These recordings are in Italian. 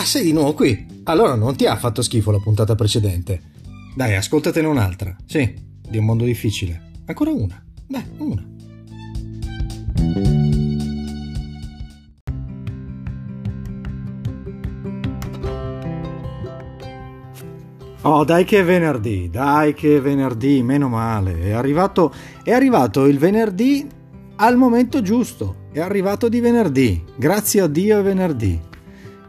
Ah, sei di nuovo qui? Allora non ti ha fatto schifo la puntata precedente. Dai, ascoltatene un'altra. Sì, di un mondo difficile. Ancora una. Dai, una. Oh, dai che è venerdì, dai che è venerdì, meno male. È arrivato, è arrivato il venerdì al momento giusto. È arrivato di venerdì. Grazie a Dio è venerdì.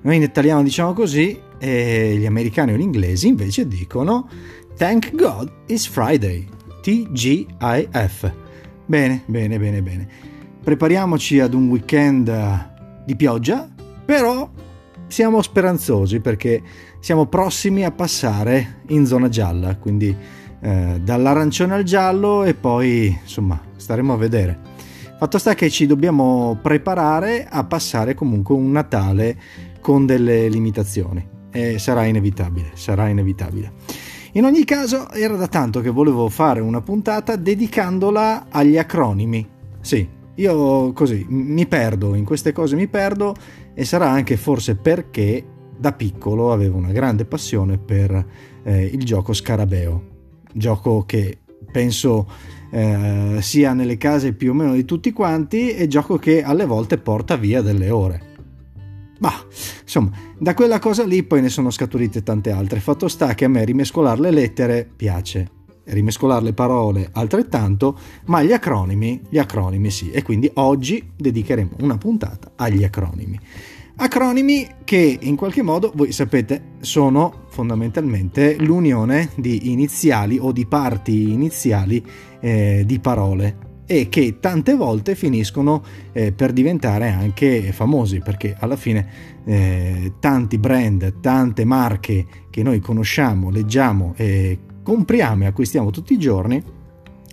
Noi in italiano diciamo così e gli americani o gli inglesi invece dicono Thank God it's Friday. TGIF. Bene, bene, bene, bene. Prepariamoci ad un weekend di pioggia, però siamo speranzosi perché siamo prossimi a passare in zona gialla, quindi eh, dall'arancione al giallo e poi insomma staremo a vedere. Fatto sta che ci dobbiamo preparare a passare comunque un Natale con delle limitazioni e sarà inevitabile, sarà inevitabile. In ogni caso era da tanto che volevo fare una puntata dedicandola agli acronimi. Sì, io così mi perdo, in queste cose mi perdo e sarà anche forse perché da piccolo avevo una grande passione per eh, il gioco Scarabeo, gioco che penso eh, sia nelle case più o meno di tutti quanti e gioco che alle volte porta via delle ore. Ma insomma, da quella cosa lì poi ne sono scaturite tante altre. Fatto sta che a me rimescolare le lettere piace, rimescolare le parole altrettanto, ma gli acronimi, gli acronimi sì. E quindi oggi dedicheremo una puntata agli acronimi. Acronimi che in qualche modo, voi sapete, sono fondamentalmente l'unione di iniziali o di parti iniziali eh, di parole e che tante volte finiscono eh, per diventare anche famosi perché alla fine eh, tanti brand, tante marche che noi conosciamo, leggiamo e compriamo e acquistiamo tutti i giorni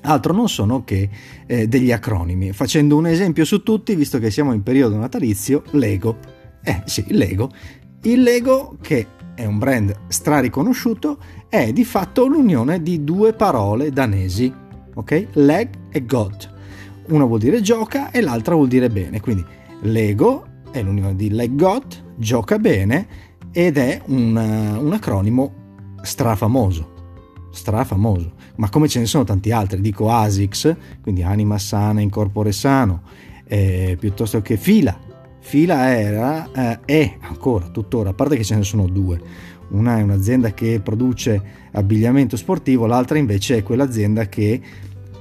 altro non sono che eh, degli acronimi. Facendo un esempio su tutti, visto che siamo in periodo natalizio, Lego. Eh sì, Lego. Il Lego, che è un brand strariconosciuto, è di fatto l'unione di due parole danesi ok? Leg e God. Una vuol dire gioca e l'altra vuol dire bene, quindi Lego è l'unione di Leg God, gioca bene ed è un, un acronimo strafamoso, strafamoso, ma come ce ne sono tanti altri, dico ASICS, quindi anima sana, incorpore sano, eh, piuttosto che fila, fila era, eh, è ancora, tuttora, a parte che ce ne sono due, una è un'azienda che produce abbigliamento sportivo, l'altra invece è quell'azienda che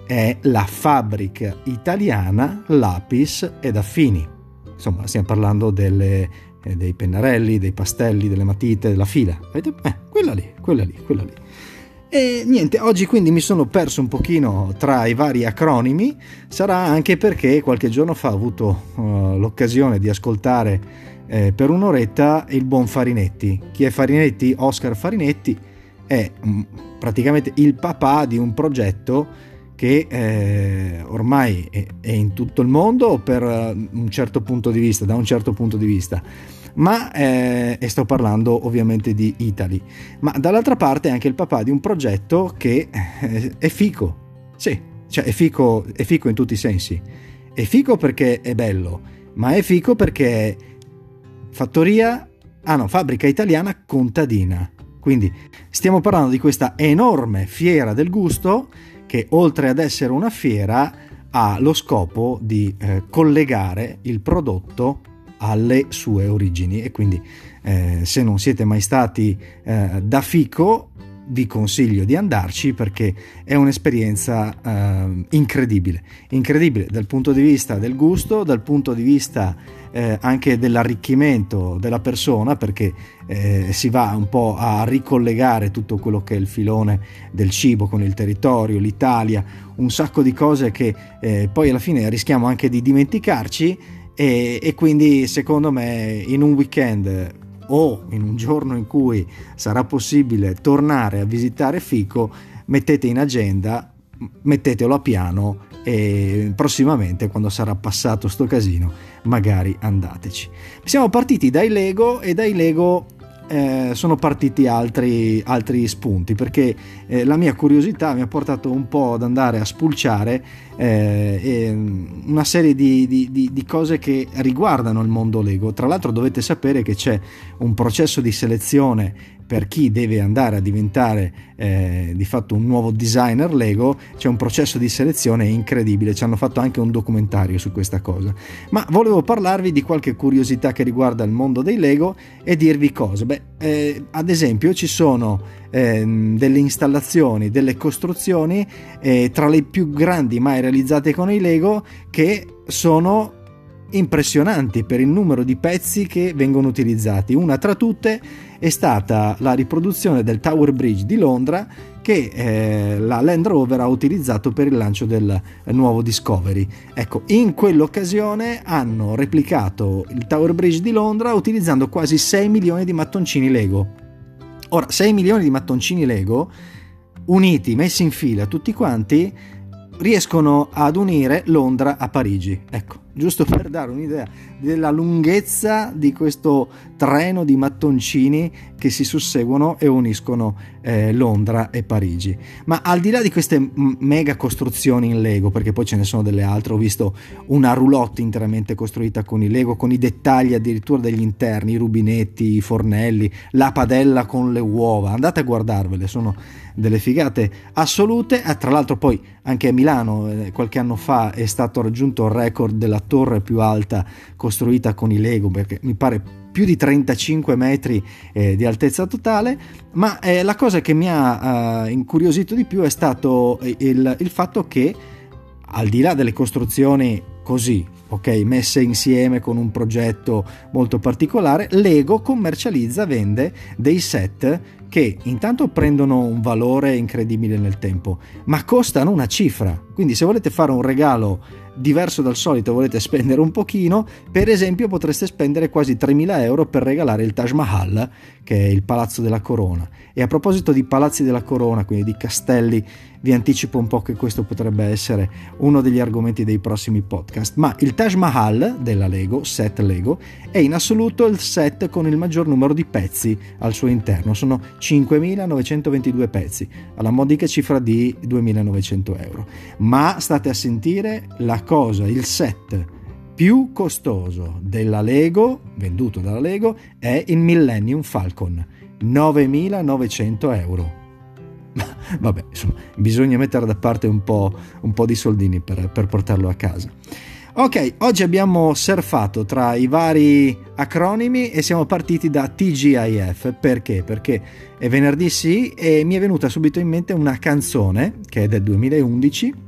è la fabbrica italiana Lapis ed Affini. Insomma, stiamo parlando delle, eh, dei pennarelli, dei pastelli, delle matite, della fila. Eh, quella lì, quella lì, quella lì. E niente, oggi quindi mi sono perso un pochino tra i vari acronimi, sarà anche perché qualche giorno fa ho avuto uh, l'occasione di ascoltare eh, per un'oretta il buon Farinetti. Chi è Farinetti? Oscar Farinetti è um, praticamente il papà di un progetto che eh, ormai è, è, in tutto il mondo per un certo punto di vista, da un certo punto di vista, ma eh, e sto parlando ovviamente di Italy, ma dall'altra parte è anche il papà di un progetto che eh, è fico, sì, cioè è fico, è fico in tutti i sensi, è fico perché è bello, ma è fico perché fattoria, ah no, fabbrica italiana contadina, quindi stiamo parlando di questa enorme fiera del gusto che oltre ad essere una fiera ha lo scopo di eh, collegare il prodotto alle sue origini. E quindi eh, se non siete mai stati eh, da Fico vi consiglio di andarci perché è un'esperienza eh, incredibile, incredibile dal punto di vista del gusto, dal punto di vista eh, anche dell'arricchimento della persona perché eh, si va un po' a ricollegare tutto quello che è il filone del cibo con il territorio, l'Italia, un sacco di cose che eh, poi alla fine rischiamo anche di dimenticarci e, e quindi secondo me in un weekend o in un giorno in cui sarà possibile tornare a visitare Fico, mettete in agenda, mettetelo a piano e prossimamente quando sarà passato sto casino magari andateci. Siamo partiti dai Lego e dai Lego eh, sono partiti altri, altri spunti perché eh, la mia curiosità mi ha portato un po' ad andare a spulciare eh, una serie di, di, di, di, cose che riguardano il mondo Lego. Tra l'altro dovete sapere che c'è un processo di selezione per chi deve andare a diventare eh, di fatto un nuovo designer Lego, c'è un processo di selezione incredibile, ci hanno fatto anche un documentario su questa cosa. Ma volevo parlarvi di qualche curiosità che riguarda il mondo dei Lego e dirvi cose. Beh, eh, ad esempio ci sono eh, delle installazioni, delle costruzioni eh, tra le più grandi mai realizzate con i Lego che sono impressionanti per il numero di pezzi che vengono utilizzati. Una tra tutte è stata la riproduzione del Tower Bridge di Londra che eh, la Land Rover ha utilizzato per il lancio del nuovo Discovery. Ecco, in quell'occasione hanno replicato il Tower Bridge di Londra utilizzando quasi 6 milioni di mattoncini Lego. Ora, 6 milioni di mattoncini Lego uniti, messi in fila tutti quanti, riescono ad unire Londra a Parigi. Ecco, giusto per dare un'idea della lunghezza di questo treno di mattoncini che si susseguono e uniscono eh, Londra e Parigi. Ma al di là di queste mega costruzioni in Lego, perché poi ce ne sono delle altre, ho visto una roulotte interamente costruita con i Lego, con i dettagli addirittura degli interni, i rubinetti, i fornelli, la padella con le uova. Andate a guardarvele, sono delle figate assolute. Ah, tra l'altro poi anche a Milano eh, qualche anno fa è stato raggiunto il record della torre più alta costruita con i Lego, perché mi pare più di 35 metri eh, di altezza totale, ma eh, la cosa che mi ha eh, incuriosito di più è stato eh, il, il fatto che al di là delle costruzioni così, ok, messe insieme con un progetto molto particolare, Lego commercializza, vende dei set che intanto prendono un valore incredibile nel tempo, ma costano una cifra. Quindi se volete fare un regalo diverso dal solito, volete spendere un pochino, per esempio potreste spendere quasi 3.000 euro per regalare il Taj Mahal, che è il palazzo della corona. E a proposito di palazzi della corona, quindi di castelli, vi anticipo un po' che questo potrebbe essere uno degli argomenti dei prossimi podcast. Ma il Taj Mahal della Lego, set Lego, è in assoluto il set con il maggior numero di pezzi al suo interno. Sono 5.922 pezzi, alla modica cifra di 2.900 euro. Ma state a sentire la cosa, il set più costoso della Lego, venduto dalla Lego, è il Millennium Falcon, 9.900 euro. Vabbè, insomma, bisogna mettere da parte un po', un po di soldini per, per portarlo a casa. Ok, oggi abbiamo surfato tra i vari acronimi e siamo partiti da TGIF. Perché? Perché è venerdì sì e mi è venuta subito in mente una canzone che è del 2011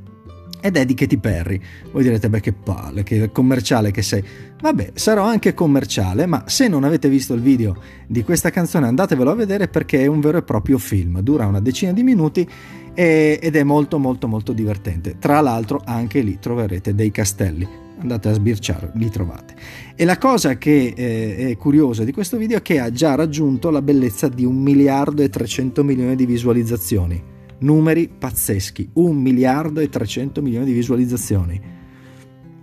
ed è di Katy Perry. Voi direte, beh che palle, che commerciale che sei. Vabbè, sarò anche commerciale, ma se non avete visto il video di questa canzone andatevelo a vedere perché è un vero e proprio film. Dura una decina di minuti ed è molto molto molto divertente. Tra l'altro anche lì troverete dei castelli. Andate a sbirciare, li trovate. E la cosa che eh, è curiosa di questo video è che ha già raggiunto la bellezza di 1 miliardo e 300 milioni di visualizzazioni. Numeri pazzeschi, 1 miliardo e 300 milioni di visualizzazioni.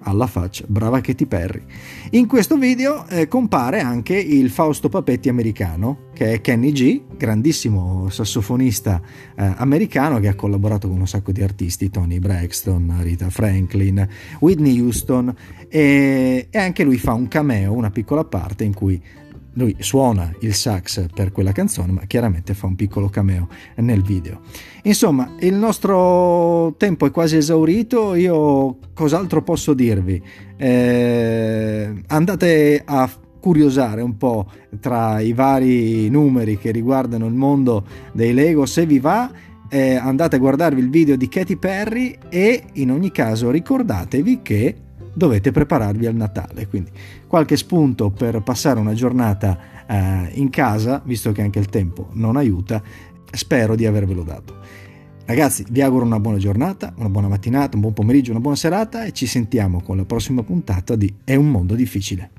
Alla faccia, brava Katy Perry. In questo video eh, compare anche il Fausto Papetti americano, che è Kenny G, grandissimo sassofonista eh, americano che ha collaborato con un sacco di artisti, Tony Braxton, Rita Franklin, Whitney Houston, e, e anche lui fa un cameo, una piccola parte in cui lui suona il sax per quella canzone, ma chiaramente fa un piccolo cameo nel video. Insomma, il nostro tempo è quasi esaurito, io cos'altro posso dirvi? Eh, andate a curiosare un po' tra i vari numeri che riguardano il mondo dei Lego, se vi va eh, andate a guardarvi il video di Katy Perry e in ogni caso ricordatevi che dovete prepararvi al Natale. Quindi qualche spunto per passare una giornata eh, in casa, visto che anche il tempo non aiuta, spero di avervelo dato. Ragazzi, vi auguro una buona giornata, una buona mattinata, un buon pomeriggio, una buona serata e ci sentiamo con la prossima puntata di È un mondo difficile.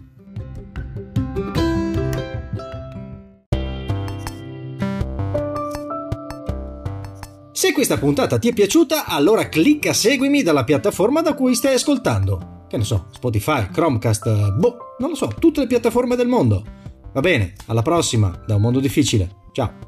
Se questa puntata ti è piaciuta, allora clicca seguimi dalla piattaforma da cui stai ascoltando che ne so, Spotify, Chromecast, boh, non lo so, tutte le piattaforme del mondo. Va bene, alla prossima, da un mondo difficile. Ciao.